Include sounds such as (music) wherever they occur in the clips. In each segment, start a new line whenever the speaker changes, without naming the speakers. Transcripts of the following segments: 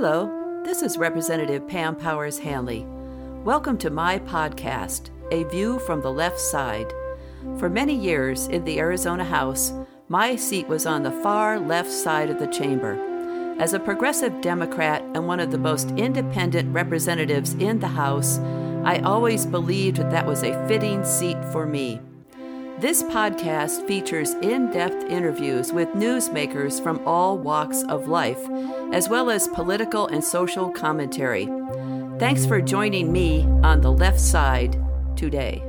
Hello, this is Representative Pam Powers Hannley. Welcome to my podcast, A View from the Left Side. For many years in the Arizona House, my seat was on the far left side of the chamber. As a progressive Democrat and one of the most independent representatives in the House, I always believed that, that was a fitting seat for me. This podcast features in depth interviews with newsmakers from all walks of life, as well as political and social commentary. Thanks for joining me on the left side today.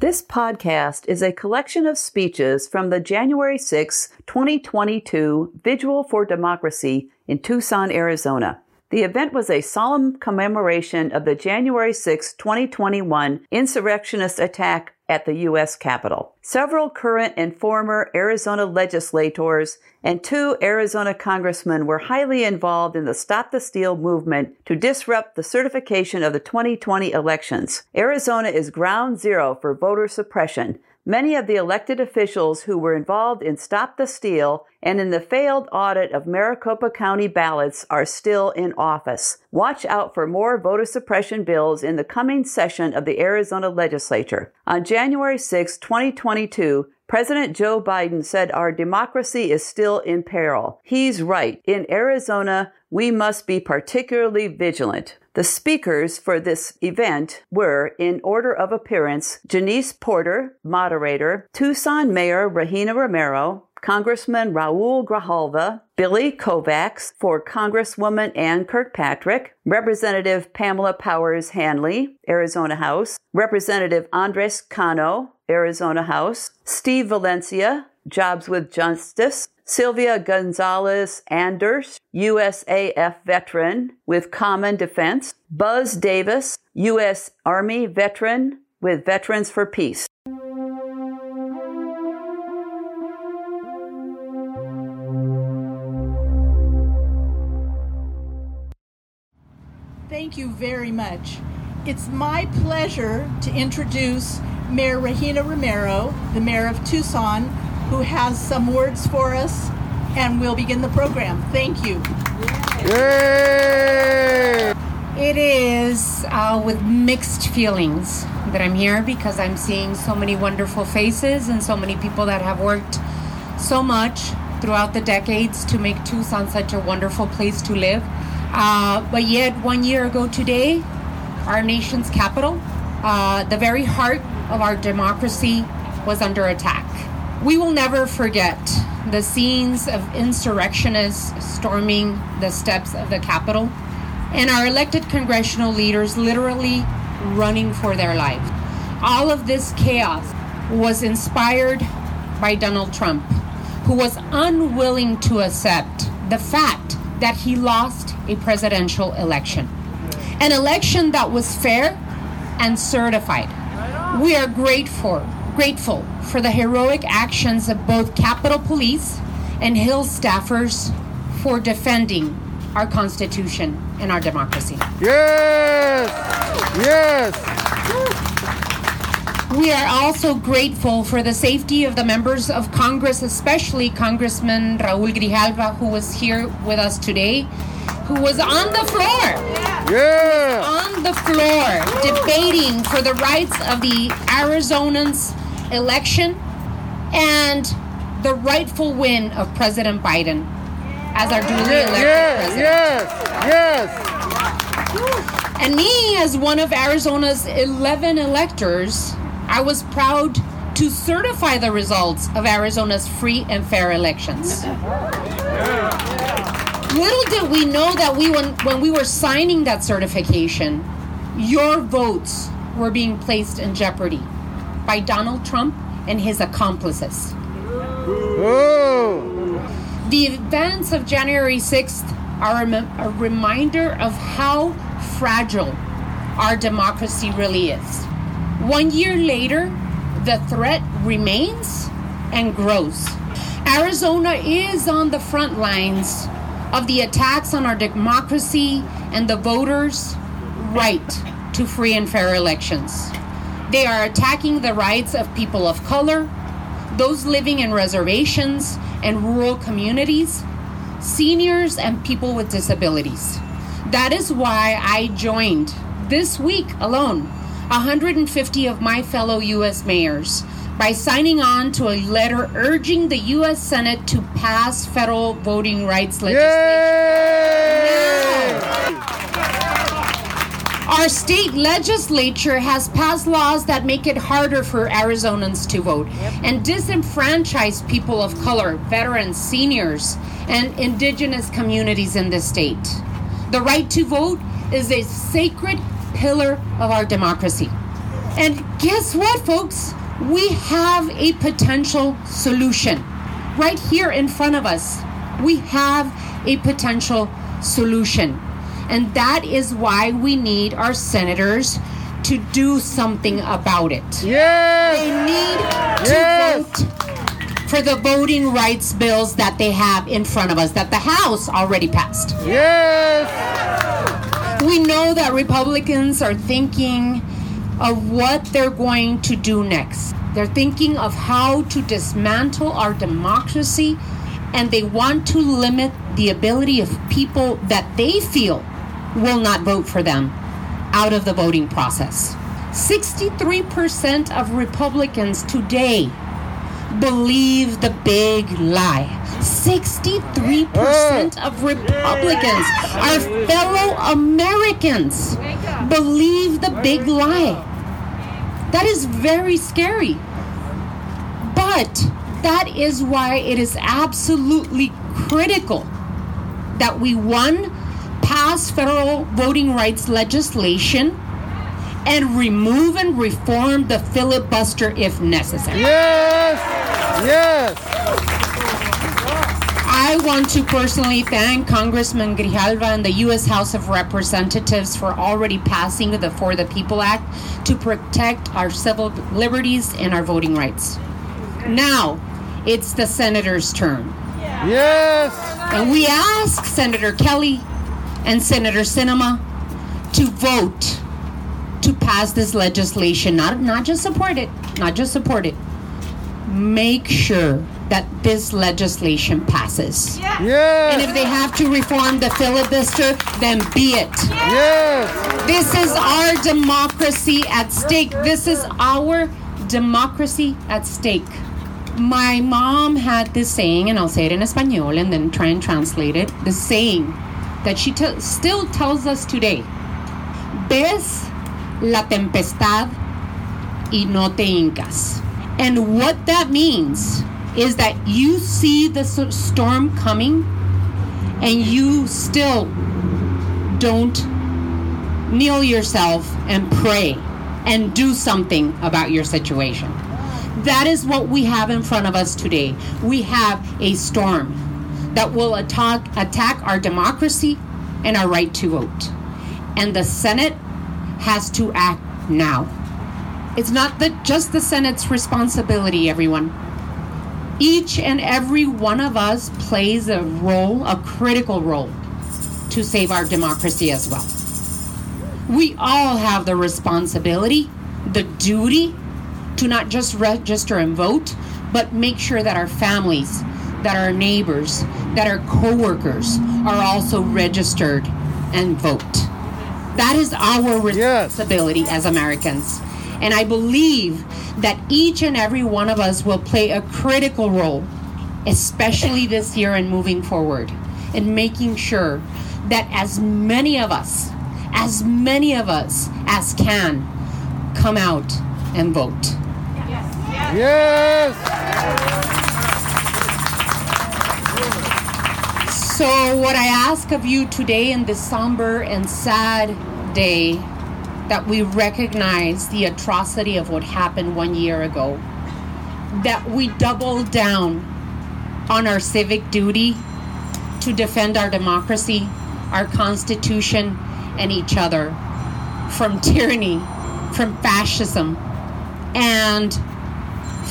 This podcast is a collection of speeches from the January 6, 2022 Vigil for Democracy in Tucson, Arizona. The event was a solemn commemoration of the January 6, 2021 insurrectionist attack at the U.S. Capitol. Several current and former Arizona legislators and two Arizona congressmen were highly involved in the Stop the Steal movement to disrupt the certification of the 2020 elections. Arizona is ground zero for voter suppression, Many of the elected officials who were involved in Stop the Steal and in the failed audit of Maricopa County ballots are still in office. Watch out for more voter suppression bills in the coming session of the Arizona legislature. On January 6, 2022, President Joe Biden said our democracy is still in peril. He's right. In Arizona, we must be particularly vigilant. The speakers for this event were, in order of appearance, Jenise Porter, moderator, Tucson Mayor Regina Romero, Congressman Raul Grijalva, Billy Kovacs for Congresswoman Ann Kirkpatrick, Representative Pamela Powers Hannley, Arizona House, Representative Andres Cano, Arizona House, Steve Valencia, Jobs with Justice, Sylvia Gonzalez Andersh, USAF veteran with Common Defense, Buzz Davis, U.S. Army veteran with Veterans for Peace.
Thank you very much. It's my pleasure to introduce Mayor Regina Romero, the mayor of Tucson, who has some words for us, and we'll begin the program. Thank you.
Yay!
It is uh, with mixed feelings that I'm here because I'm seeing so many wonderful faces and so many people that have worked so much throughout the decades to make Tucson such a wonderful place to live. Uh, but yet, one year ago today, our nation's capital, uh, the very heart of our democracy, was under attack. We will never forget the scenes of insurrectionists storming the steps of the Capitol and our elected congressional leaders literally running for their lives. All of this chaos was inspired by Donald Trump, who was unwilling to accept the fact that he lost a presidential election. An election that was fair and certified. We are grateful grateful for the heroic actions of both Capitol Police and Hill staffers for defending our Constitution and our democracy.
Yes! Yes!
We are also grateful for the safety of the members of Congress, especially Congressman Raul Grijalva, who was here with us today, who was on the floor.
Yeah!
On the floor, debating for the rights of the Arizonans election and the rightful win of President Biden as our duly elected
yes,
president.
Yes, yes.
And me, as one of Arizona's 11 electors, I was proud to certify the results of Arizona's free and fair elections. Little did we know that we, when, when we were signing that certification, your votes were being placed in jeopardy by Donald Trump and his accomplices. The events of January 6th are a, a reminder of how fragile our democracy really is. One year later, the threat remains and grows. Arizona is on the front lines of the attacks on our democracy and the voters' right to free and fair elections. They are attacking the rights of people of color, those living in reservations and rural communities, seniors, and people with disabilities. That is why I joined this week alone 150 of my fellow U.S. mayors by signing on to a letter urging the U.S. Senate to pass federal voting rights legislation. Our state legislature has passed laws that make it harder for Arizonans to vote and disenfranchise people of color, veterans, seniors, and indigenous communities in the state. The right to vote is a sacred pillar of our democracy. And guess what, folks? We have a potential solution. Right here in front of us, we have a potential solution. And that is why we need our senators to do something about it. They
Yes.
need to
Yes.
vote for the voting rights bills that they have in front of us, that the House already passed.
Yes.
We know that Republicans are thinking of what they're going to do next. They're thinking of how to dismantle our democracy and they want to limit the ability of people that they feel will not vote for them out of the voting process. 63% of Republicans today believe the big lie. 63% of Republicans, our fellow Americans, believe the big lie. That is very scary. But that is why it is absolutely critical that we, one, pass federal voting rights legislation and remove and reform the filibuster if necessary.
Yes. Yes.
I want to personally thank Congressman Grijalva and the U.S. House of Representatives for already passing the For the People Act to protect our civil liberties and our voting rights. Now, it's the senator's turn.
Yes.
And we ask Senator Kelly and Senator Sinema to vote to pass this legislation, not, not just support it, not just support it. Make sure that this legislation passes. And if they have to reform the filibuster, then be it.
Yes.
This is our democracy at stake. This is our democracy at stake. My mom had this saying, and I'll say it in Espanol and then try and translate it. The saying that she te- still tells us today Ves la tempestad y no te hincas. And what that means is that you see the storm coming and you still don't kneel yourself and pray and do something about your situation. That is what we have in front of us today. We have a storm that will attack attack our democracy and our right to vote. And the Senate has to act now. It's not the, just the Senate's responsibility, everyone. Each and every one of us plays a role, a critical role, to save our democracy as well. We all have the responsibility, the duty to not just register and vote, but make sure that our families, that our neighbors, that our coworkers are also registered and vote. That is our
Yes.
responsibility as Americans. And I believe that each and every one of us will play a critical role, especially this year and moving forward, in making sure that as many of us, as many of us as can, come out and vote.
Yes. Yes.
So, what I ask of you today in this somber and sad day, that we recognize the atrocity of what happened one year ago, that we double down on our civic duty to defend our democracy, our Constitution, and each other from tyranny, from fascism, and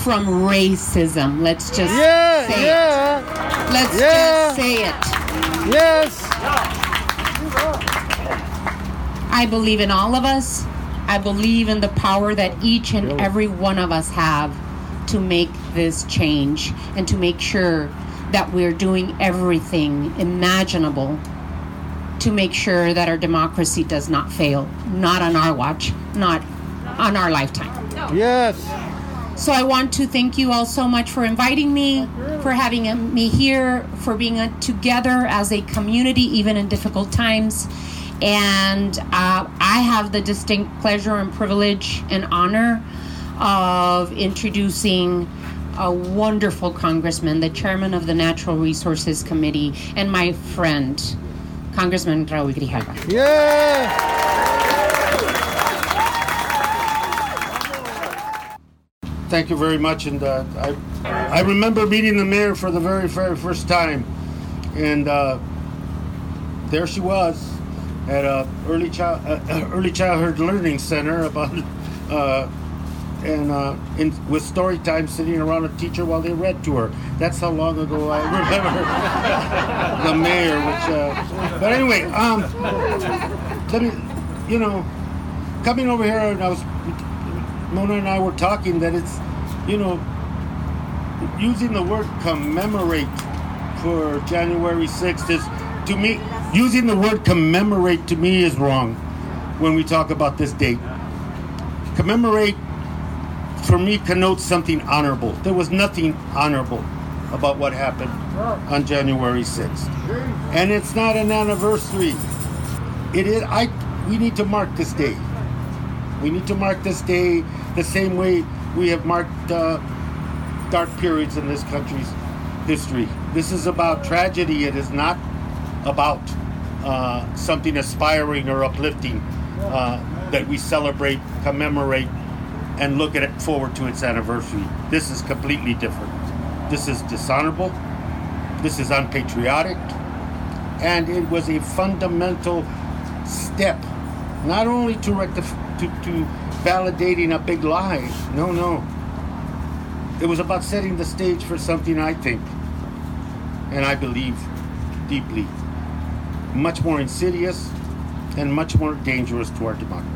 from racism. Let's just
Yeah.
say it. Let's
Yeah.
just say it.
Yes.
I believe in all of us. I believe in the power that each and every one of us have to make this change and to make sure that we're doing everything imaginable to make sure that our democracy does not fail. Not on our watch, not on our lifetime.
Yes.
So I want to thank you all so much for inviting me, for having me here, for being together as a community, even in difficult times. And uh, I have the distinct pleasure and privilege and honor of introducing a wonderful congressman, the chairman of the Natural Resources Committee, and my friend, Congressman Raul Grijalva.
Yes.
Thank you very much. And uh, I, I remember meeting the mayor for the very, very first time, and uh, there she was at a early child, uh, early childhood learning center about, uh, and uh, in, with story time, sitting around a teacher while they read to her. That's how long ago I remember (laughs) the mayor. Which, uh, but anyway, um, let me, you know, coming over here, and I was Mona and I were talking that it's, you know, using the word commemorate for January 6th is, to me, using the word commemorate to me is wrong when we talk about this date. Commemorate, for me, connotes something honorable. There was nothing honorable about what happened on January 6th. And it's not an anniversary. It is, I, we need to mark this day. We need to mark this day the same way we have marked uh, dark periods in this country's history. This is about tragedy. It is not about uh, something aspiring or uplifting uh, that we celebrate, commemorate, and look at it forward to its anniversary. This is completely different. This is dishonorable. This is unpatriotic. And it was a fundamental step, not only to rectify to, to validating a big lie. No, no. It was about setting the stage for something I think, and I believe deeply, much more insidious and much more dangerous to our democracy.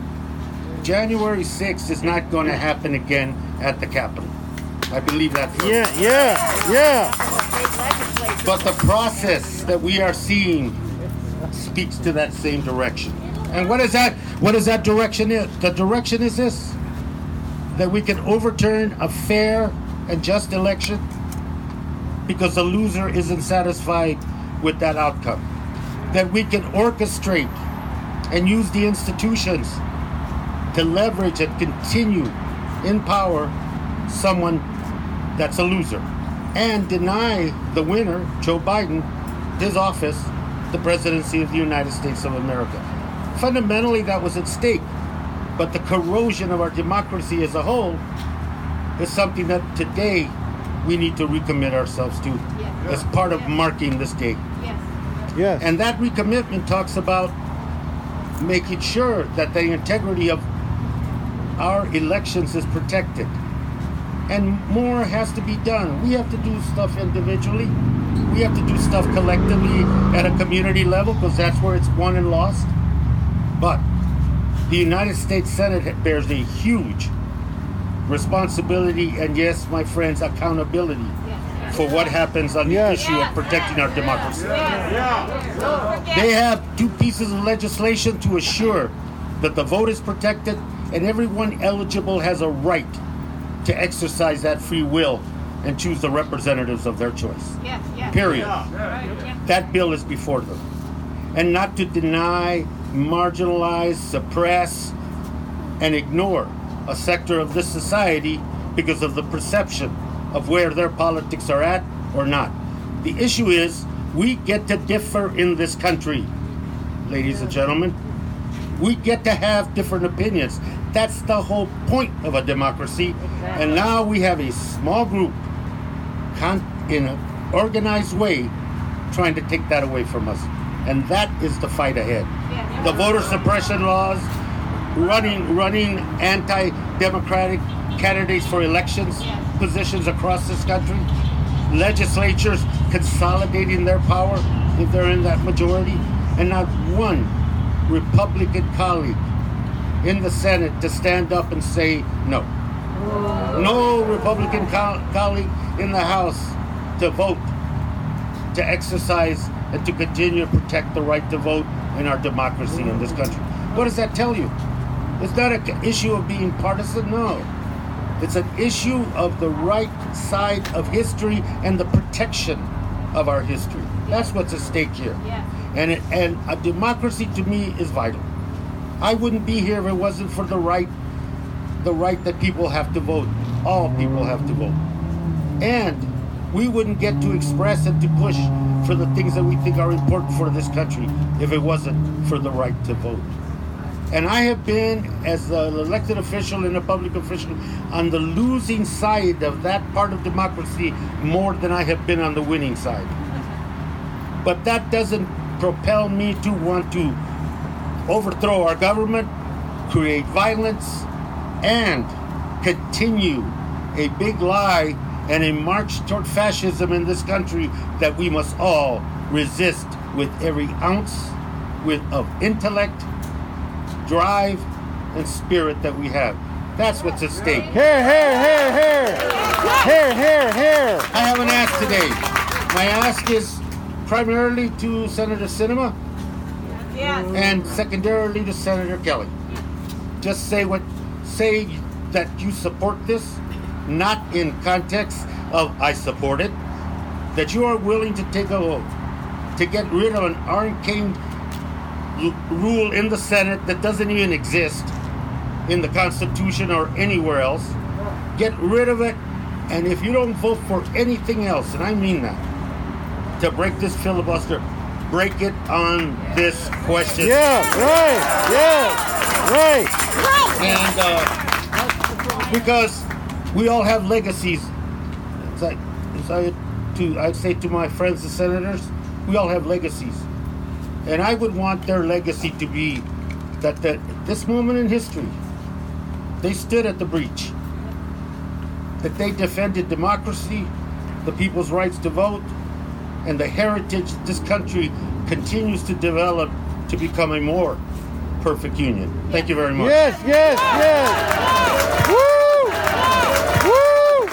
January 6th is not going to happen again at the Capitol. I believe that.
Yeah, yeah, yeah.
But the process that we are seeing speaks to that same direction. And what is that? What is that direction? Is the direction is this: that we can overturn a fair and just election because the loser isn't satisfied with that outcome. That we can orchestrate and use the institutions to leverage and continue in power someone that's a loser and deny the winner, Joe Biden, his office, the presidency of the United States of America. Fundamentally, that was at stake. But the corrosion of our democracy as a whole is something that today we need to recommit ourselves to as part of marking this day.
Yes.
And that recommitment talks about making sure that the integrity of our elections is protected. And more has to be done. We have to do stuff individually. We have to do stuff collectively at a community level because that's where it's won and lost. But the United States Senate bears a huge responsibility and, yes, my friends, accountability for what happens on the
Yes.
issue of protecting our democracy. They have two pieces of legislation to assure that the vote is protected and everyone eligible has a right to exercise that free will and choose the representatives of their choice. Period. That bill is before them. And not to deny, marginalize, suppress, and ignore a sector of this society because of the perception of where their politics are at or not. The issue is we get to differ in this country, ladies and gentlemen. We get to have different opinions. That's the whole point of a democracy. And now we have a small group in an organized way trying to take that away from us. And that is the fight ahead. The voter suppression laws, running running anti-democratic candidates for elections positions across this country, legislatures consolidating their power if they're in that majority, and not one Republican colleague in the Senate to stand up and say no. No Republican co- colleague in the House to vote, to exercise, and to continue to protect the right to vote in our democracy in this country. What does that tell you? It's not an issue of being partisan, no. It's an issue of the right side of history and the protection of our history. That's what's at stake here. And it, and a democracy to me is vital. I wouldn't be here if it wasn't for the right the right that people have to vote. All people have to vote. And we wouldn't get to express and to push for the things that we think are important for this country if it wasn't for the right to vote. And I have been, as an elected official and a public official, on the losing side of that part of democracy more than I have been on the winning side. But that doesn't propel me to want to overthrow our government, create violence, and continue a big lie and a march toward fascism in this country that we must all resist with every ounce with, of intellect, drive, and spirit that we have. That's what's at stake.
Here, here, here, here. Here, here, here.
I have an ask today. My ask is primarily to Senator Sinema and secondarily to Senator Kelly. Just say what say that you support this, not in context of I support it, that you are willing to take a vote to get rid of an arcane l- rule in the Senate that doesn't even exist in the Constitution or anywhere else. Get rid of it, and if you don't vote for anything else, and I mean that, to break this filibuster, break it on this question.
Yeah, right. Yeah, right.
And uh, because we all have legacies, it's like, it's like to I'd say to my friends the senators, we all have legacies, and I would want their legacy to be that that this moment in history, they stood at the breach, that they defended democracy, the people's rights to vote, and the heritage this country continues to develop to become a more perfect union. Thank you very much.
Yes, yes, yes. Woo! Woo!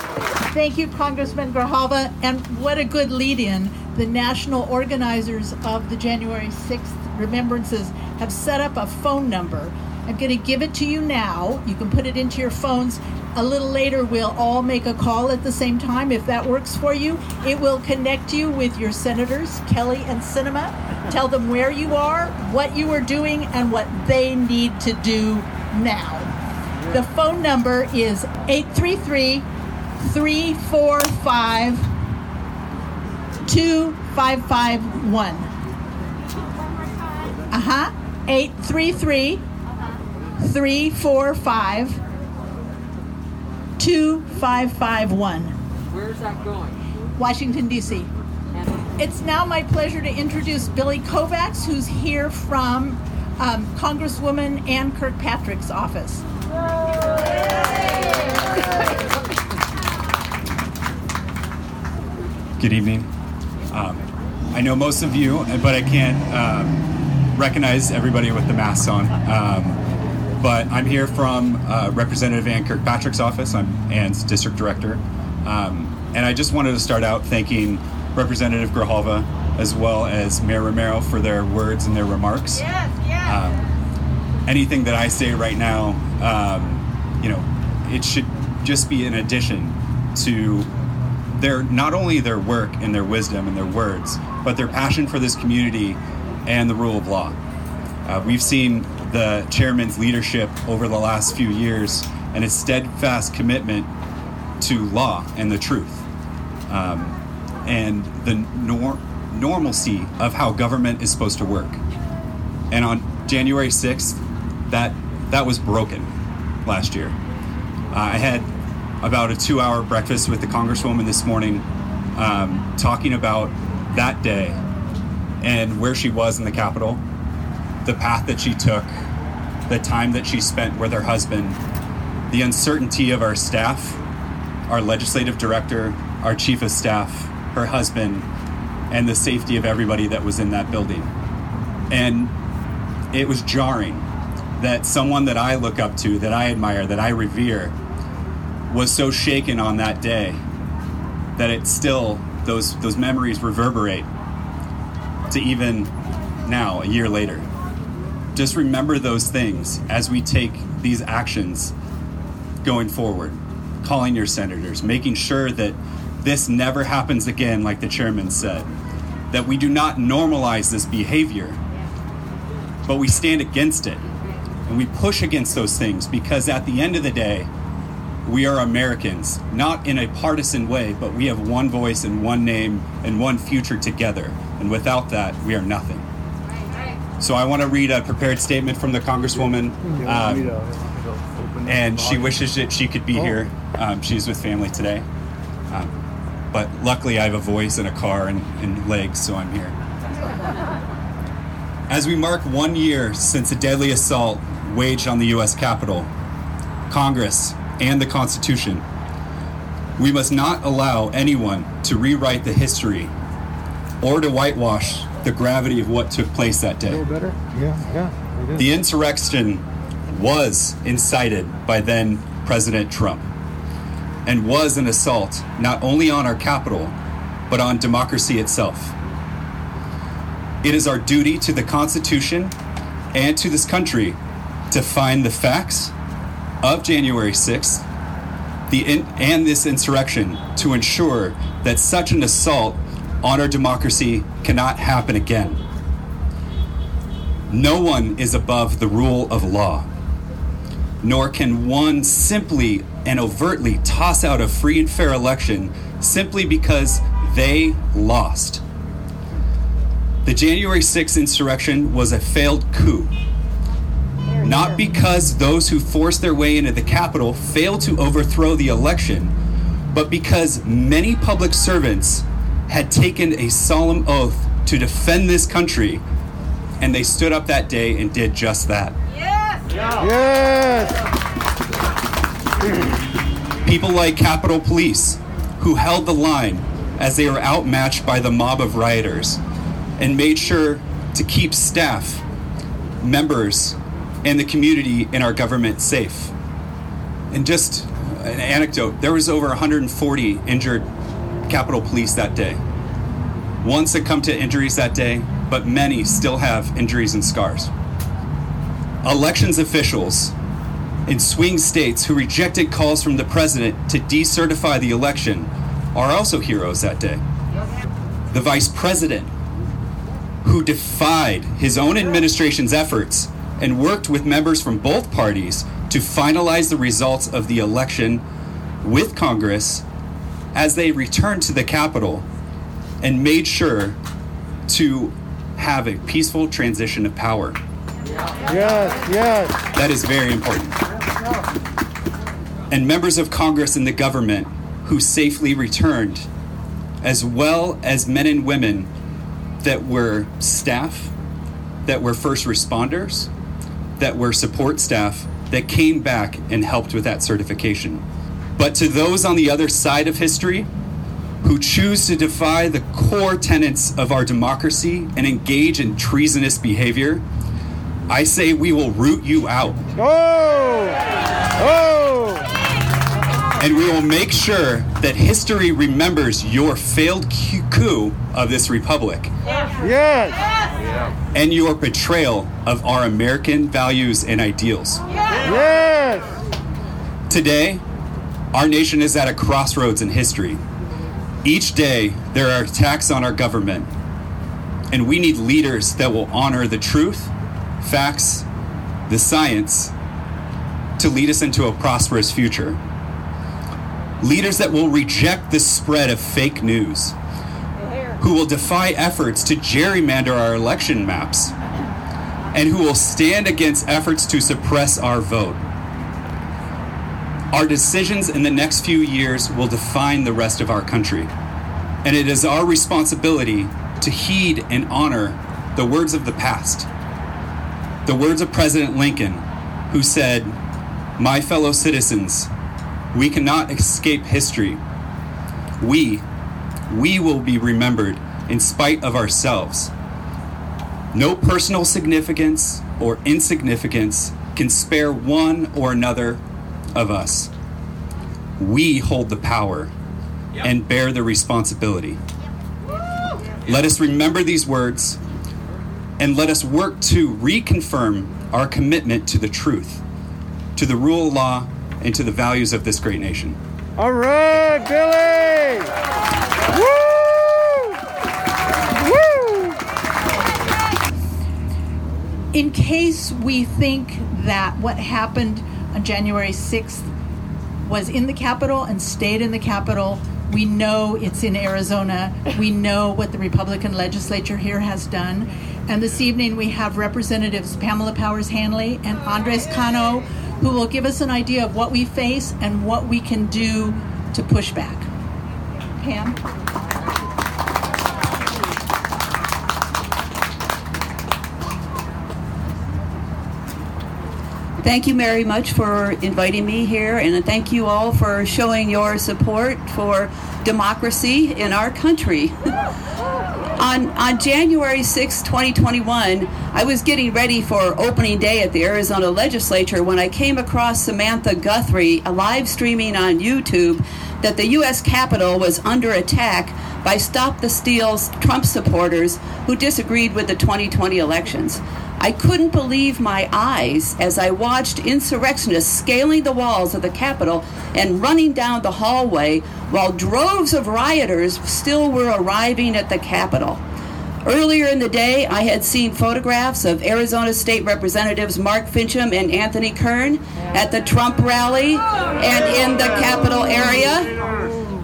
Thank you, Congressman Grijalva. And what a good lead in. The national organizers of the January 6th remembrances have set up a phone number. I'm going to give it to you now. You can put it into your phones. A little later, we'll all make a call at the same time if that works for you. It will connect you with your senators, Kelly and Sinema. Tell them where you are, what you are doing, and what they need to do now. The phone number is 833 345 2551. Uh huh. 833 345 2551.
Where's that going?
Washington, D.C. It's now my pleasure to introduce Billy Kovacs, who's here from um, Congresswoman Ann Kirkpatrick's office.
Good evening. Um, I know most of you, but I can't um, recognize everybody with the masks on. Um, but I'm here from uh, Representative Ann Kirkpatrick's office. I'm Ann's district director. Um, and I just wanted to start out thanking Representative Grijalva as well as Mayor Romero for their words and their remarks. Um, anything that I say right now, um, you know, it should just be an addition to their not only their work and their wisdom and their words, but their passion for this community and the rule of law. Uh, we've seen the chairman's leadership over the last few years and his steadfast commitment to law and the truth, um, and the nor- normalcy of how government is supposed to work. And on January 6th, that that was broken last year. Uh, I had about a two-hour breakfast with the congresswoman this morning, um, talking about that day and where she was in the Capitol, the path that she took, the time that she spent with her husband, the uncertainty of our staff, our legislative director, our chief of staff, her husband, and the safety of everybody that was in that building. And it was jarring that someone that I look up to, that I admire, that I revere, was so shaken on that day that it still those those memories reverberate to even now, a year later. Just remember those things as we take these actions going forward. Calling your senators, making sure that this never happens again, like the chairman said. That we do not normalize this behavior, but we stand against it. And we push against those things because at the end of the day, we are Americans, not in a partisan way, but we have one voice and one name and one future together. And without that, we are nothing. So I want to read a prepared statement from the Congresswoman. Um, and she wishes that she could be here. Um, she's with family today. Um, but luckily, I have a voice and a car and, and legs, so I'm here. As we mark one year since a deadly assault waged on the U.S. Capitol, Congress, and the Constitution. We must not allow anyone to rewrite the history or to whitewash the gravity of what took place that day.
better? Yeah, yeah.
The insurrection was incited by then President Trump and was an assault not only on our capital, but on democracy itself. It is our duty to the Constitution and to this country to find the facts of January 6th the in, and this insurrection to ensure that such an assault on our democracy cannot happen again. No one is above the rule of law, nor can one simply and overtly toss out a free and fair election simply because they lost. The January 6th insurrection was a failed coup not because those who forced their way into the Capitol failed to overthrow the election, but because many public servants had taken a solemn oath to defend this country, and they stood up that day and did just that.
Yes! Yes!
People like Capitol Police, who held the line as they were outmatched by the mob of rioters, and made sure to keep staff, members, and the community and our government safe. And just an anecdote there was over 140 injured Capitol Police that day. One succumbed to injuries that day, but many still have injuries and scars. Elections officials in swing states who rejected calls from the president to decertify the election are also heroes that day. The vice president, who defied his own administration's efforts and worked with members from both parties to finalize the results of the election with Congress as they returned to the Capitol and made sure to have a peaceful transition of power.
Yes, yes.
That is very important. And members of Congress and the government who safely returned, as well as men and women that were staff, that were first responders, that were support staff that came back and helped with that certification. But to those on the other side of history who choose to defy the core tenets of our democracy and engage in treasonous behavior, I say we will root you out.
Oh! Oh!
And we will make sure that history remembers your failed coup of this republic.
Yes!
And your betrayal of our American values and ideals.
Yes!
Today, our nation is at a crossroads in history. Each day, there are attacks on our government, and we need leaders that will honor the truth, facts, the science to lead us into a prosperous future. Leaders that will reject the spread of fake news who will defy efforts to gerrymander our election maps, and who will stand against efforts to suppress our vote. Our decisions in the next few years will define the rest of our country, and it is our responsibility to heed and honor the words of the past. The words of President Lincoln, who said, My fellow citizens, we cannot escape history. We, we will be remembered in spite of ourselves. No personal significance or insignificance can spare one or another of us. We hold the power and bear the responsibility. Let us remember these words and let us work to reconfirm our commitment to the truth, to the rule of law, and to the values of this great nation.
All right, Billy! Woo! Woo!
In case we think that what happened on January 6th was in the Capitol and stayed in the Capitol, we know it's in Arizona. We know what the Republican legislature here has done. And this evening we have Representatives Pamela Powers Hannley and Andres Cano who will give us an idea of what we face and what we can do to push back. Pam?
Thank you very much for inviting me here, and thank you all for showing your support for democracy in our country. (laughs) on, on January 6, 2021, I was getting ready for opening day at the Arizona legislature when I came across Samantha Guthrie live streaming on YouTube that the U.S. Capitol was under attack by Stop the Steal's Trump supporters who disagreed with the 2020 elections. I couldn't believe my eyes as I watched insurrectionists scaling the walls of the Capitol and running down the hallway while droves of rioters still were arriving at the Capitol. Earlier in the day, I had seen photographs of Arizona State Representatives Mark Finchem and Anthony Kern at the Trump rally and in the Capitol area.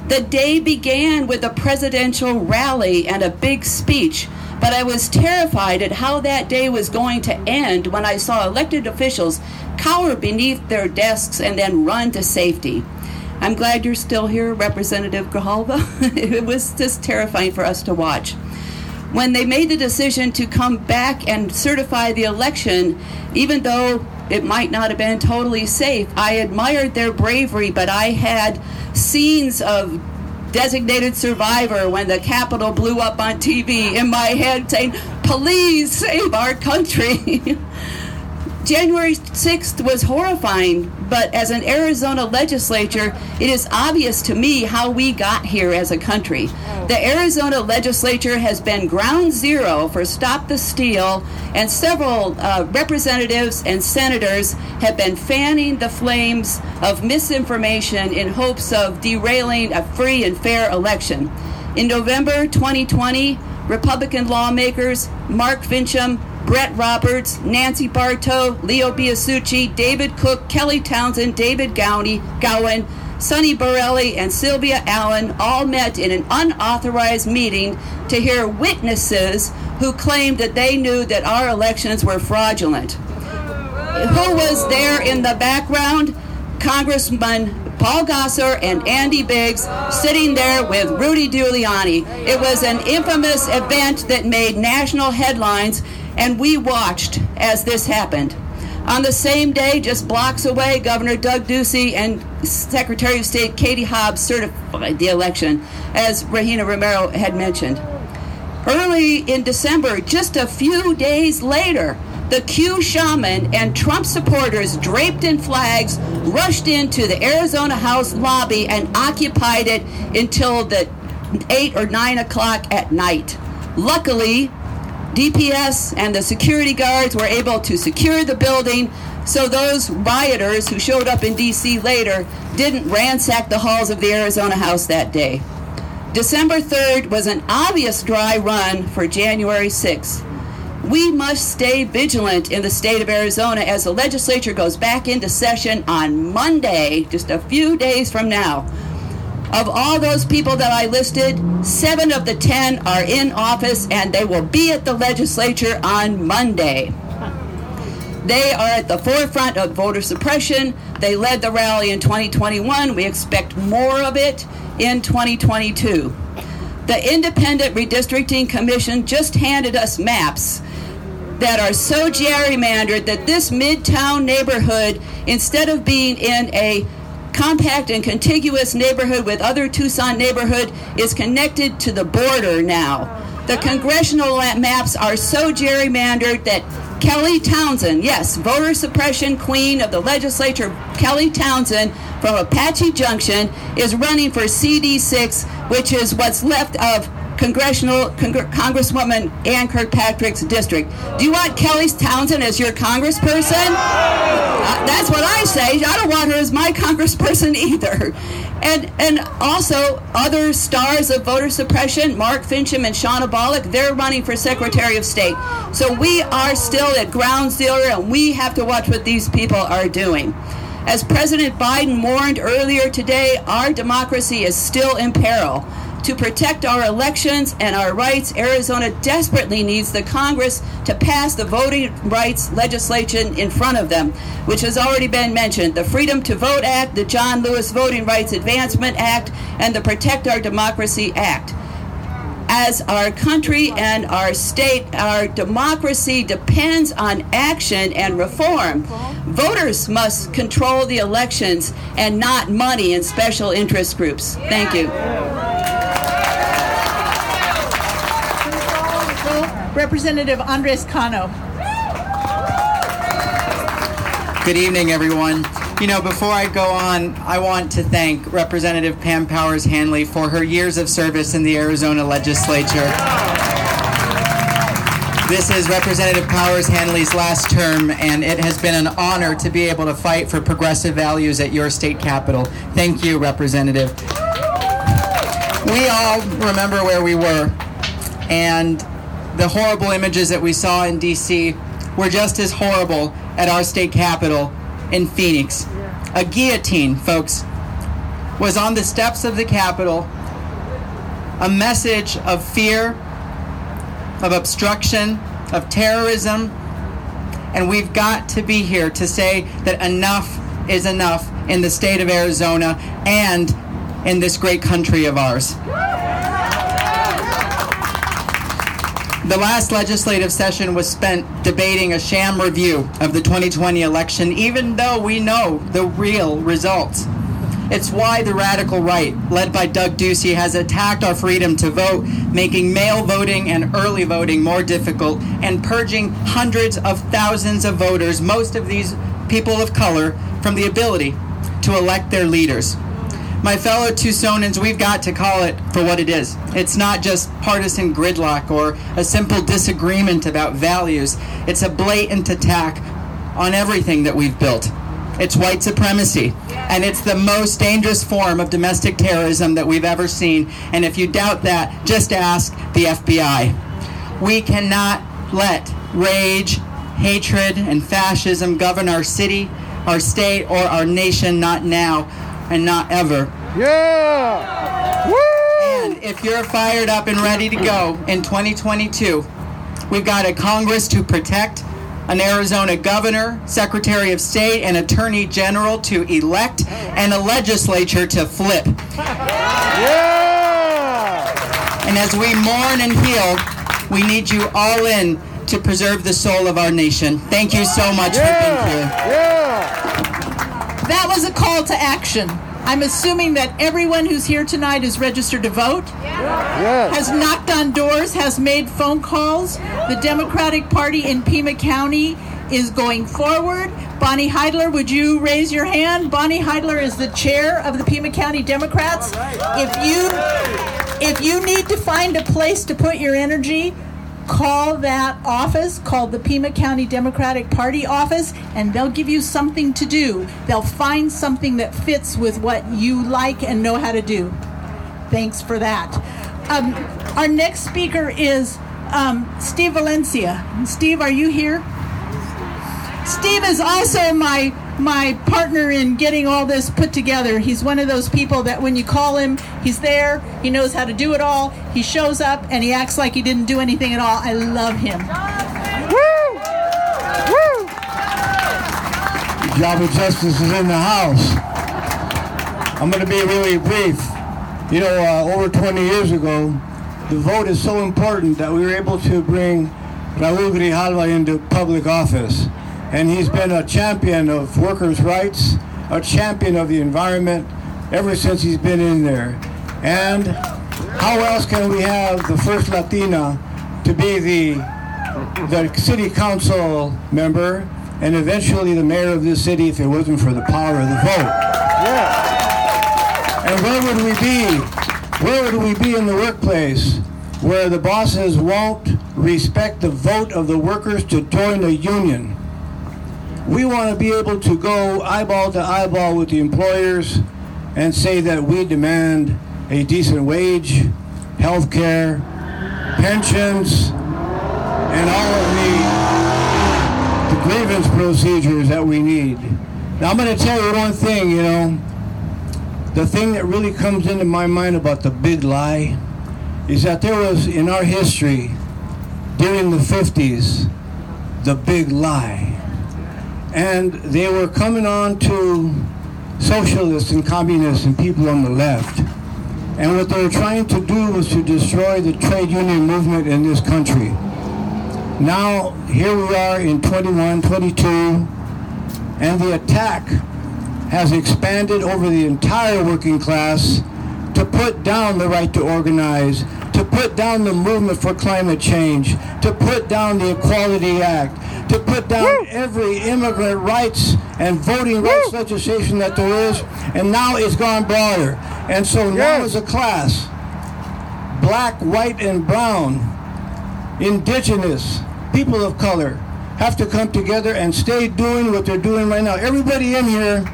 The day began with a presidential rally and a big speech but I was terrified at how that day was going to end when I saw elected officials cower beneath their desks and then run to safety. I'm glad you're still here, Representative Grijalva. (laughs) it was just terrifying for us to watch. When they made the decision to come back and certify the election, even though it might not have been totally safe, I admired their bravery, but I had scenes of designated survivor when the Capitol blew up on TV in my head saying, Please save our country. (laughs) January 6th was horrifying, but as an Arizona legislature, it is obvious to me how we got here as a country. The Arizona legislature has been ground zero for Stop the Steal, and several uh, representatives and senators have been fanning the flames of misinformation in hopes of derailing a free and fair election. In November 2020, Republican lawmakers Mark Finchem, Bret Roberts, Nancy Barto, Leo Biasucci, David Cook, Kelly Townsend, David Gowney, Gowan, Sonny Borelli, and Sylvia Allen all met in an unauthorized meeting to hear witnesses who claimed that they knew that our elections were fraudulent. Who was there in the background? Congressman Paul Gosar and Andy Biggs sitting there with Rudy Giuliani. It was an infamous event that made national headlines and we watched as this happened. On the same day, just blocks away, Governor Doug Ducey and Secretary of State Katie Hobbs certified the election, as Regina Romero had mentioned. Early in December, just a few days later, the Q shaman and Trump supporters, draped in flags, rushed into the Arizona House lobby and occupied it until the 8 or 9 o'clock at night. Luckily, DPS and the security guards were able to secure the building so those rioters who showed up in D.C. later didn't ransack the halls of the Arizona House that day. December 3rd was an obvious dry run for January 6th. We must stay vigilant in the state of Arizona as the legislature goes back into session on Monday, just a few days from now. Of all those people that I listed, seven of the ten are in office and they will be at the legislature on Monday. They are at the forefront of voter suppression. They led the rally in 2021. We expect more of it in 2022. The Independent Redistricting Commission just handed us maps that are so gerrymandered that this midtown neighborhood, instead of being in a compact and contiguous neighborhood with other Tucson neighborhood is connected to the border now. The congressional maps are so gerrymandered that Kelly Townsend, yes, voter suppression queen of the legislature, Kelly Townsend from Apache Junction, is running for CD6, which is what's left of congressional Congr- Congresswoman Ann Kirkpatrick's district. Do you want Kelly Townsend as your congressperson? Uh, that's what I say. I don't want her as my congressperson (laughs) either. And and also other stars of voter suppression, Mark Finchem and Shawnna Bolick, they're running for Secretary of State. So we are still at ground zero, and we have to watch what these people are doing. As President Biden warned earlier today, our democracy is still in peril. To protect our elections and our rights, Arizona desperately needs the Congress to pass the voting rights legislation in front of them, which has already been mentioned the Freedom to Vote Act, the John Lewis Voting Rights Advancement Act, and the Protect Our Democracy Act. As our country and our state, our democracy depends on action and reform. Voters must control the elections and not money and special interest groups. Thank you.
Representative Andres Cano.
Good evening, everyone. You know, before I go on, I want to thank Representative Pam Powers Hannley for her years of service in the Arizona legislature. This is Representative Powers Hannley's last term, and it has been an honor to be able to fight for progressive values at your state capitol. Thank you, Representative. We all remember where we were, and the horrible images that we saw in D.C. were just as horrible at our state capitol in Phoenix. A guillotine, folks, was on the steps of the Capitol, a message of fear, of obstruction, of terrorism, and we've got to be here to say that enough is enough in the state of Arizona and in this great country of ours. The last legislative session was spent debating a sham review of the 2020 election, even though we know the real results. It's why the radical right, led by Doug Ducey, has attacked our freedom to vote, making mail voting and early voting more difficult, and purging hundreds of thousands of voters, most of these people of color, from the ability to elect their leaders. My fellow Tucsonans, we've got to call it for what it is. It's not just partisan gridlock or a simple disagreement about values, it's a blatant attack on everything that we've built. It's white supremacy, and it's the most dangerous form of domestic terrorism that we've ever seen. And if you doubt that, just ask the FBI. We cannot let rage, hatred, and fascism govern our city, our state, or our nation, not now and not ever.
Yeah! Woo!
And if you're fired up and ready to go in 2022, we've got a Congress to protect, an Arizona governor, Secretary of State, and Attorney General to elect, and a legislature to flip.
Yeah!
And as we mourn and heal, we need you all in to preserve the soul of our nation. Thank you so much for being here.
Yeah! Yeah!
That was a call to action. I'm assuming that everyone who's here tonight is registered to vote,
Yes!
has knocked on doors, has made phone calls. The Democratic Party in Pima County is going forward. Bonnie Heidler, would you raise your hand? Bonnie Heidler is the chair of the Pima County Democrats. If you if you need to find a place to put your energy, call that office, call the Pima County Democratic Party office, and they'll give you something to do. They'll find something that fits with what you like and know how to do. Thanks for that. Um, our next speaker is um, Steve Valencia. Steve, are you here? Steve is also my my partner in getting all this put together. He's one of those people that when you call him, he's there. He knows how to do it all. He shows up and he acts like he didn't do anything at all. I love him.
Woo! Woo! Jobs with Justice is in the house. I'm going to be really brief. You know, uh, over 20 years ago, the vote is so important that we were able to bring Raul Grijalva into public office. And he's been a champion of workers' rights, a champion of the environment ever since he's been in there. And how else can we have the first Latina to be the the city council member, and eventually the mayor of this city if it wasn't for the power of the vote. Yeah. And where would we be? Where would we be in the workplace where the bosses won't respect the vote of the workers to join a union? We want to be able to go eyeball to eyeball with the employers and say that we demand a decent wage, health care, pensions, and all of the, the grievance procedures that we need. Now, I'm going to tell you one thing, you know. The thing that really comes into my mind about the big lie is that there was, in our history, during the 50s, the big lie. And they were coming on to socialists and communists and people on the left. And what they were trying to do was to destroy the trade union movement in this country. Now, here we are in 21, 22, and the attack has expanded over the entire working class to put down the right to organize, to put down the movement for climate change, to put down the Equality Act, to put down every immigrant rights and voting rights legislation that there is, and now it's gone broader. And so now as a class, black, white, and brown, indigenous, people of color, have to come together and stay doing what they're doing right now. Everybody in here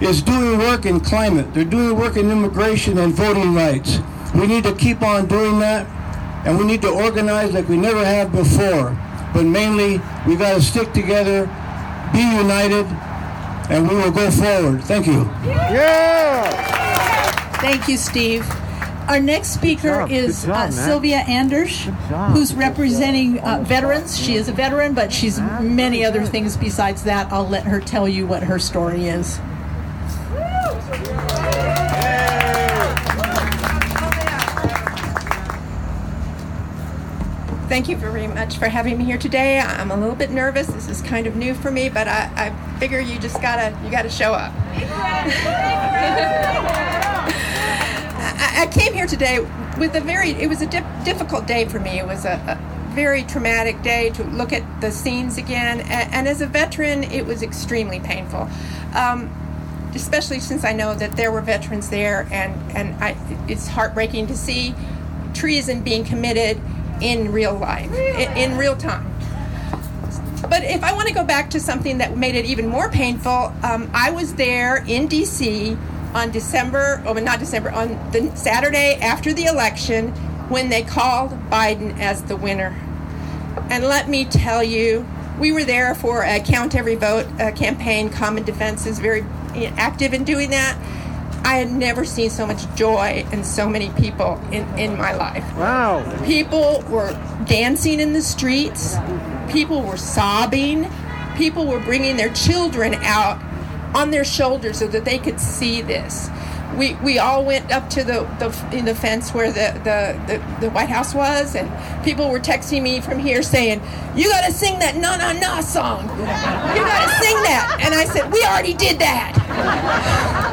is doing work in climate. They're doing work in immigration and voting rights. We need to keep on doing that, and we need to organize like we never have before. But mainly, we got to stick together, be united, and we will go forward. Thank you.
Yeah. Thank you, Steve. Our next speaker
job.
is
job,
uh. Sylvia
Andersh,
who's representing uh, veterans. She is a veteran, but she's many other things besides that. I'll let her tell you what her story is.
Thank you very much for having me here today. I'm a little bit nervous. This is kind of new for me, but I, I figure you just gotta you gotta show up. I, I came here today with a very it was a dip, difficult day for me. It was a, a very traumatic day to look at the scenes again, and, and as a veteran, it was extremely painful. Um, especially since I know that there were veterans there, and and I, it's heartbreaking to see treason being committed in real life, in, in real time. But if I want to go back to something that made it even more painful, um, I was there in D.C. on December, oh, not December, on the Saturday after the election when they called Biden as the winner. And let me tell you, we were there for a count every vote uh, campaign. Common Defense is very active in doing that. I had never seen so much joy in so many people in, in my life.
Wow.
People were dancing in the streets. People were sobbing. People were bringing their children out on their shoulders so that they could see this. We, we all went up to the, the in the fence where the, the, the, the White House was, and people were texting me from here saying, "You got to sing that na na na song. You got to sing that." And I said, "We already did that."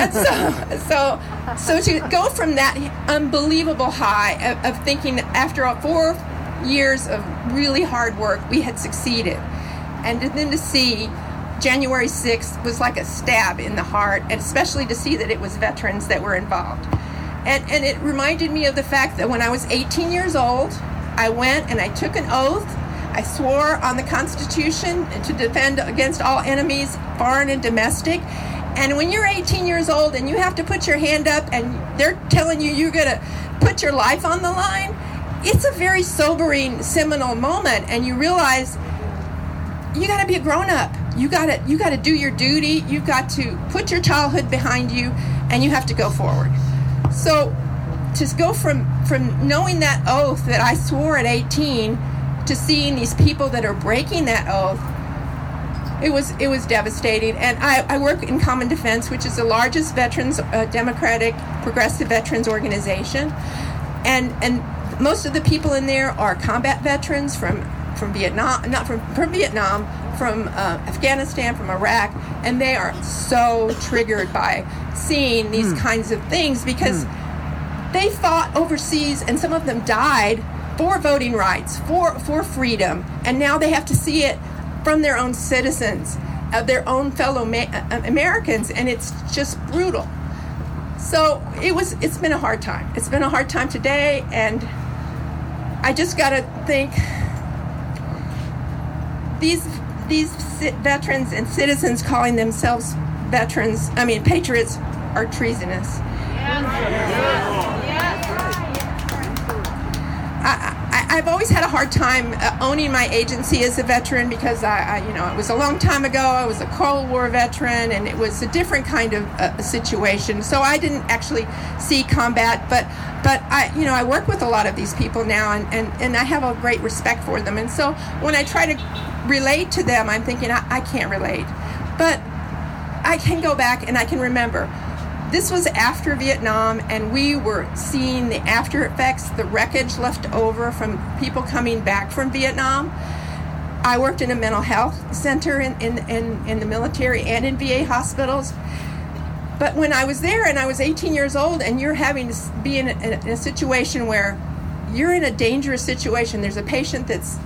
And so, so, so to go from that unbelievable high of, of thinking after all four years of really hard work, we had succeeded, and then to see January 6th was like a stab in the heart, and especially to see that it was veterans that were involved. And, and it reminded me of the fact that when I was 18 years old, I went and I took an oath. I swore on the Constitution to defend against all enemies, foreign and domestic. And when you're 18 years old and you have to put your hand up and they're telling you you're going to put your life on the line, it's a very sobering, seminal moment. And you realize you got to be a grown up. You got to you got to do your duty. You've got to put your childhood behind you, and you have to go forward. So, to go from from knowing that oath that I swore at 18 to seeing these people that are breaking that oath, it was it was devastating. And I, I work in Common Defense, which is the largest veterans uh, democratic progressive veterans organization, and and most of the people in there are combat veterans from from Vietnam, not from from Vietnam, from uh, Afghanistan, from Iraq, and they are so triggered by seeing these kinds of things because they fought overseas and some of them died for voting rights, for, for freedom, and now they have to see it from their own citizens, of their own fellow Ma- uh, Americans, and it's just brutal. So it was. It's been a hard time. It's been a hard time today, and I just got to think these these veterans and citizens calling themselves veterans, I mean patriots, are treasonous. I, have always had a hard time uh, owning my agency as a veteran because I, I, you know, it was a long time ago. I was a Cold War veteran, and it was a different kind of uh, situation. So I didn't actually see combat, but but I, you know, I work with a lot of these people now, and, and, and I have a great respect for them. And so when I try to relate to them, I'm thinking I, I can't relate, but I can go back and I can remember this was after Vietnam, and we were seeing the after effects, the wreckage left over from people coming back from Vietnam. I worked in a mental health center in, in, in, in the military and in VA hospitals. But when I was there and I was 18 years old, and you're having to be in a, in a situation where you're in a dangerous situation, there's a patient that's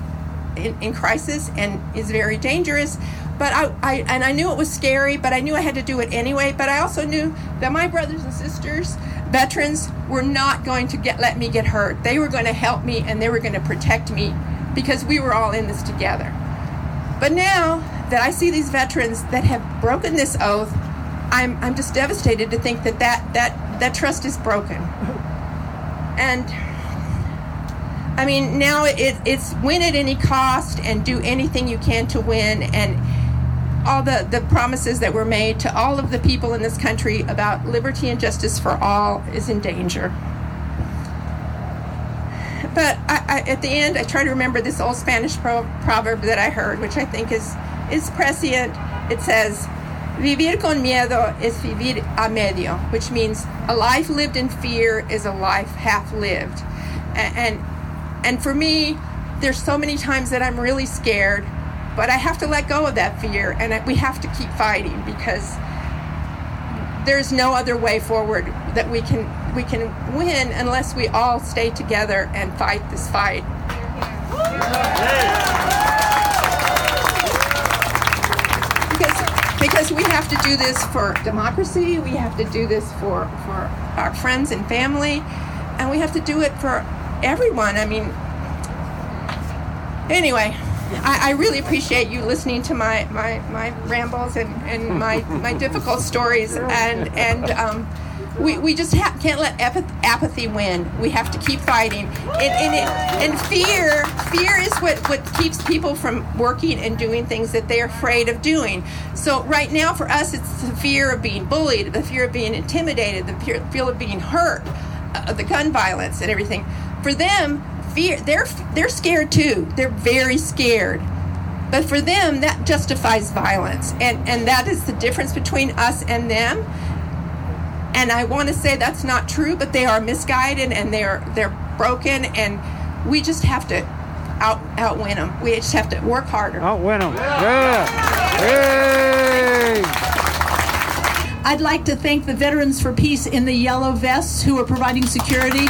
in, in crisis and is very dangerous but I, I and I knew it was scary, but I knew I had to do it anyway. But I also knew that my brothers and sisters, veterans, were not going to get let me get hurt. They were going to help me and they were going to protect me because we were all in this together. But now that I see these veterans that have broken this oath, I'm I'm just devastated to think that that that, that trust is broken. And I mean, now it, it's win at any cost and do anything you can to win. And all the, the promises that were made to all of the people in this country about liberty and justice for all is in danger. But I, I, at the end, I try to remember this old Spanish pro- proverb that I heard, which I think is, is prescient. It says, Vivir con miedo es vivir a medio, which means a life lived in fear is a life half lived. And, and, and for me, there's so many times that I'm really scared but I have to let go of that fear and we have to keep fighting because there's no other way forward that we can we can win unless we all stay together and fight this fight. Because, because we have to do this for democracy, we have to do this for, for our friends and family, and we have to do it for everyone. I mean, anyway. I, I, really appreciate you listening to my, my, my rambles and, and my, my difficult stories. And, and um, we, we just ha- can't let apathy win. We have to keep fighting. And, and, it, and fear, fear is what, what keeps people from working and doing things that they're afraid of doing. So right now for us, it's the fear of being bullied, the fear of being intimidated, the fear, fear of being hurt, uh, the gun violence and everything. For them, fear they're they're scared too. They're very scared. But for them that justifies violence. And and that is the difference between us and them. And i want to say that's not true but they are misguided and they're they're broken. And we just have to out outwin them we just have to work harder.
Outwin them yeah, yeah.
I'd like to thank the Veterans for Peace in the yellow vests who are providing security.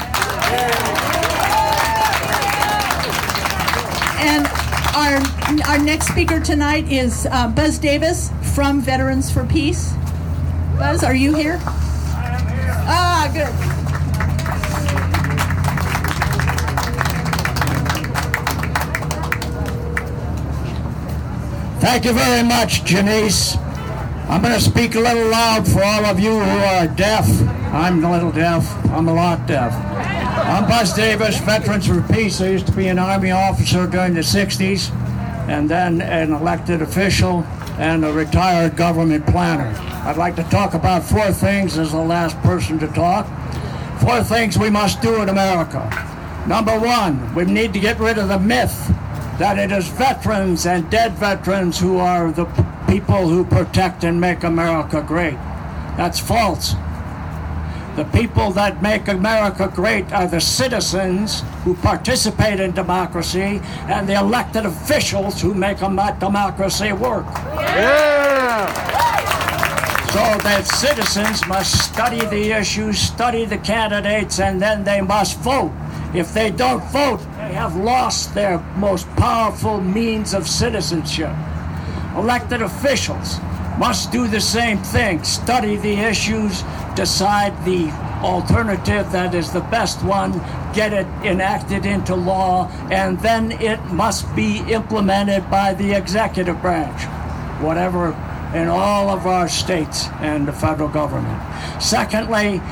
And our, our next speaker tonight is uh, Buzz Davis from Veterans for Peace. Buzz, are you here? Ah, good.
Thank you very much, Jenise. I'm going to speak a little loud for all of you who are deaf. I'm a little deaf. I'm a lot deaf. I'm Buzz Davis, Veterans for Peace. I used to be an Army officer during the 60s and then an elected official and a retired government planner. I'd like to talk about four things as the last person to talk. Four things we must do in America. Number one, we need to get rid of the myth that it is veterans and dead veterans who are the people who protect and make America great. That's false. The people that make America great are the citizens who participate in democracy and the elected officials who make democracy work.
Yeah!
So that citizens must study the issues, study the candidates, and then they must vote. If they don't vote, they have lost their most powerful means of citizenship. Elected officials must do the same thing study the issues, decide the alternative that is the best one, get it enacted into law, and then it must be implemented by the executive branch, whatever in all of our states and the federal government. Secondly,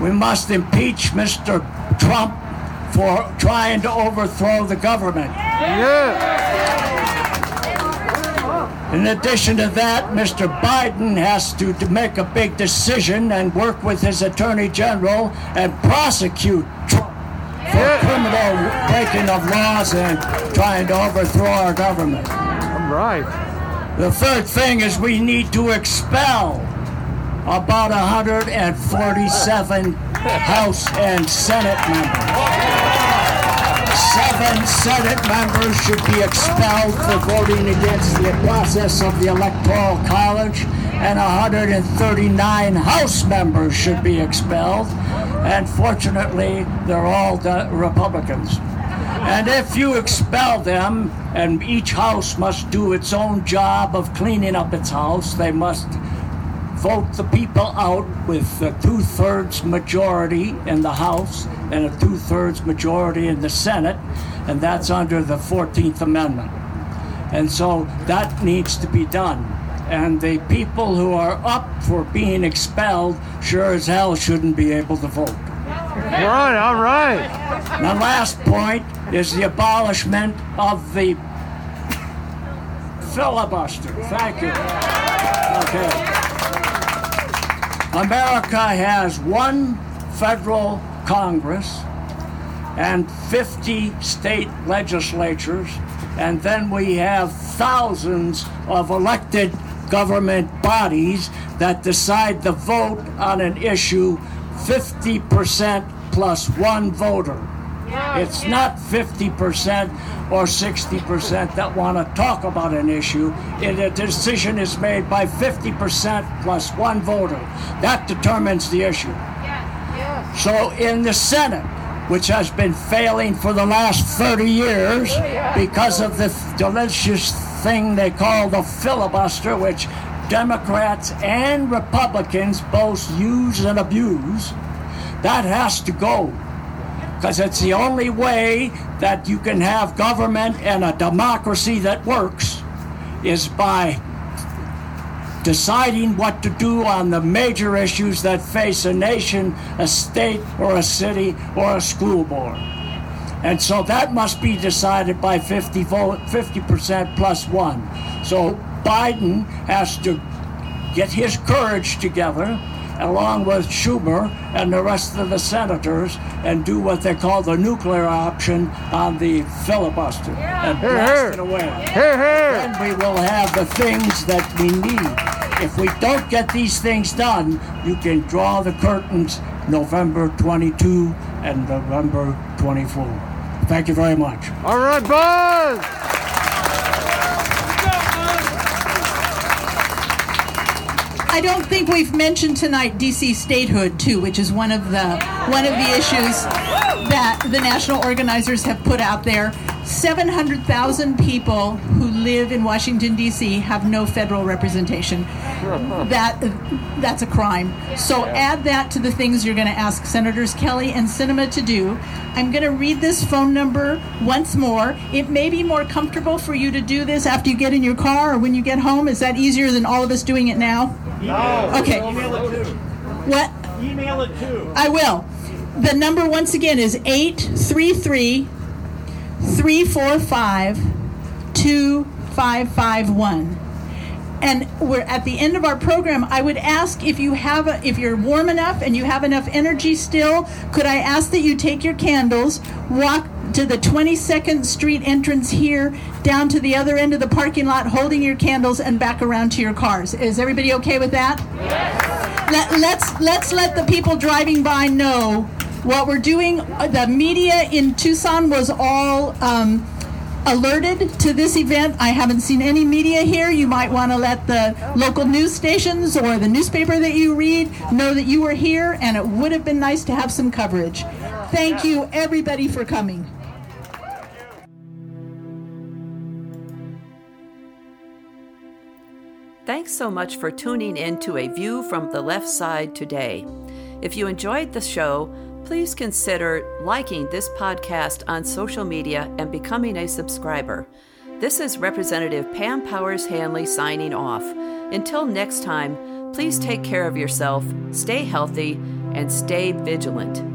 we must impeach Mr. Trump for trying to overthrow the government. In addition to that, Mr. Biden has to, to make a big decision and work with his attorney general and prosecute Trump for criminal breaking of laws and trying to overthrow our government.
All right.
The third thing is we need to expel about 147 (laughs) House and Senate members. Seven Senate members should be expelled for voting against the process of the Electoral College, and 139 House members should be expelled. And fortunately, they're all Republicans. And if you expel them, and each house must do its own job of cleaning up its house, they must vote the people out with a two thirds majority in the House and a two thirds majority in the Senate, and that's under the 14th Amendment. And so that needs to be done. And the people who are up for being expelled sure as hell shouldn't be able to vote.
All right, all right.
The last point is the abolishment of the filibuster. Thank you. Okay. America has one federal Congress and 50 state legislatures, and then we have thousands of elected government bodies that decide the vote on an issue 50% plus one voter. It's not 50% or 60% that want to talk about an issue. It, a decision is made by 50% plus one voter. That determines the issue. So in the Senate, which has been failing for the last 30 years oh, because of the delicious thing they call the filibuster, which Democrats and Republicans both use and abuse, that has to go because it's the only way that you can have government and a democracy that works is by deciding what to do on the major issues that face a nation, a state, or a city, or a school board. And so that must be decided by 50 vote, 50% plus one. So Biden has to get his courage together along with Schumer and the rest of the senators and do what they call the nuclear option on the filibuster and blast it away. Then we will have the things that we need. If we don't get these things done, you can draw the curtains November 22 and November 24. Thank you very much.
All right, Buzz.
I don't think we've mentioned tonight DC statehood too, which is one of the one of the issues that the national organizers have put out there. 700,000 people who live in Washington D.C. have no federal representation. That that's a crime. So add that to the things you're going to ask Senators Kelly and Sinema to do. I'm going to read this phone number once more. It may be more comfortable for you to do this after you get in your car or when you get home. Is that easier than all of us doing it now?
No.
Okay.
Email it too.
What?
Email it too.
I will. The number once again is 833 345 2551. And we're at the end of our program. I would ask if you have a, if you're warm enough and you have enough energy still, could I ask that you take your candles, walk to the 22nd Street entrance here, down to the other end of the parking lot, holding your candles, and back around to your cars. Is everybody okay with that? Let, let's let's let the people driving by know what we're doing. The media in Tucson was all um, alerted to this event. I haven't seen any media here. You might want to let the local news stations or the newspaper that you read know that you were here, and it would have been nice to have some coverage. Thank you, everybody, for coming.
Thanks so much for tuning in to A View from the Left Side today. If you enjoyed the show, please consider liking this podcast on social media and becoming a subscriber. This is Representative Pam Powers Hannley signing off. Until next time, please take care of yourself, stay healthy, and stay vigilant.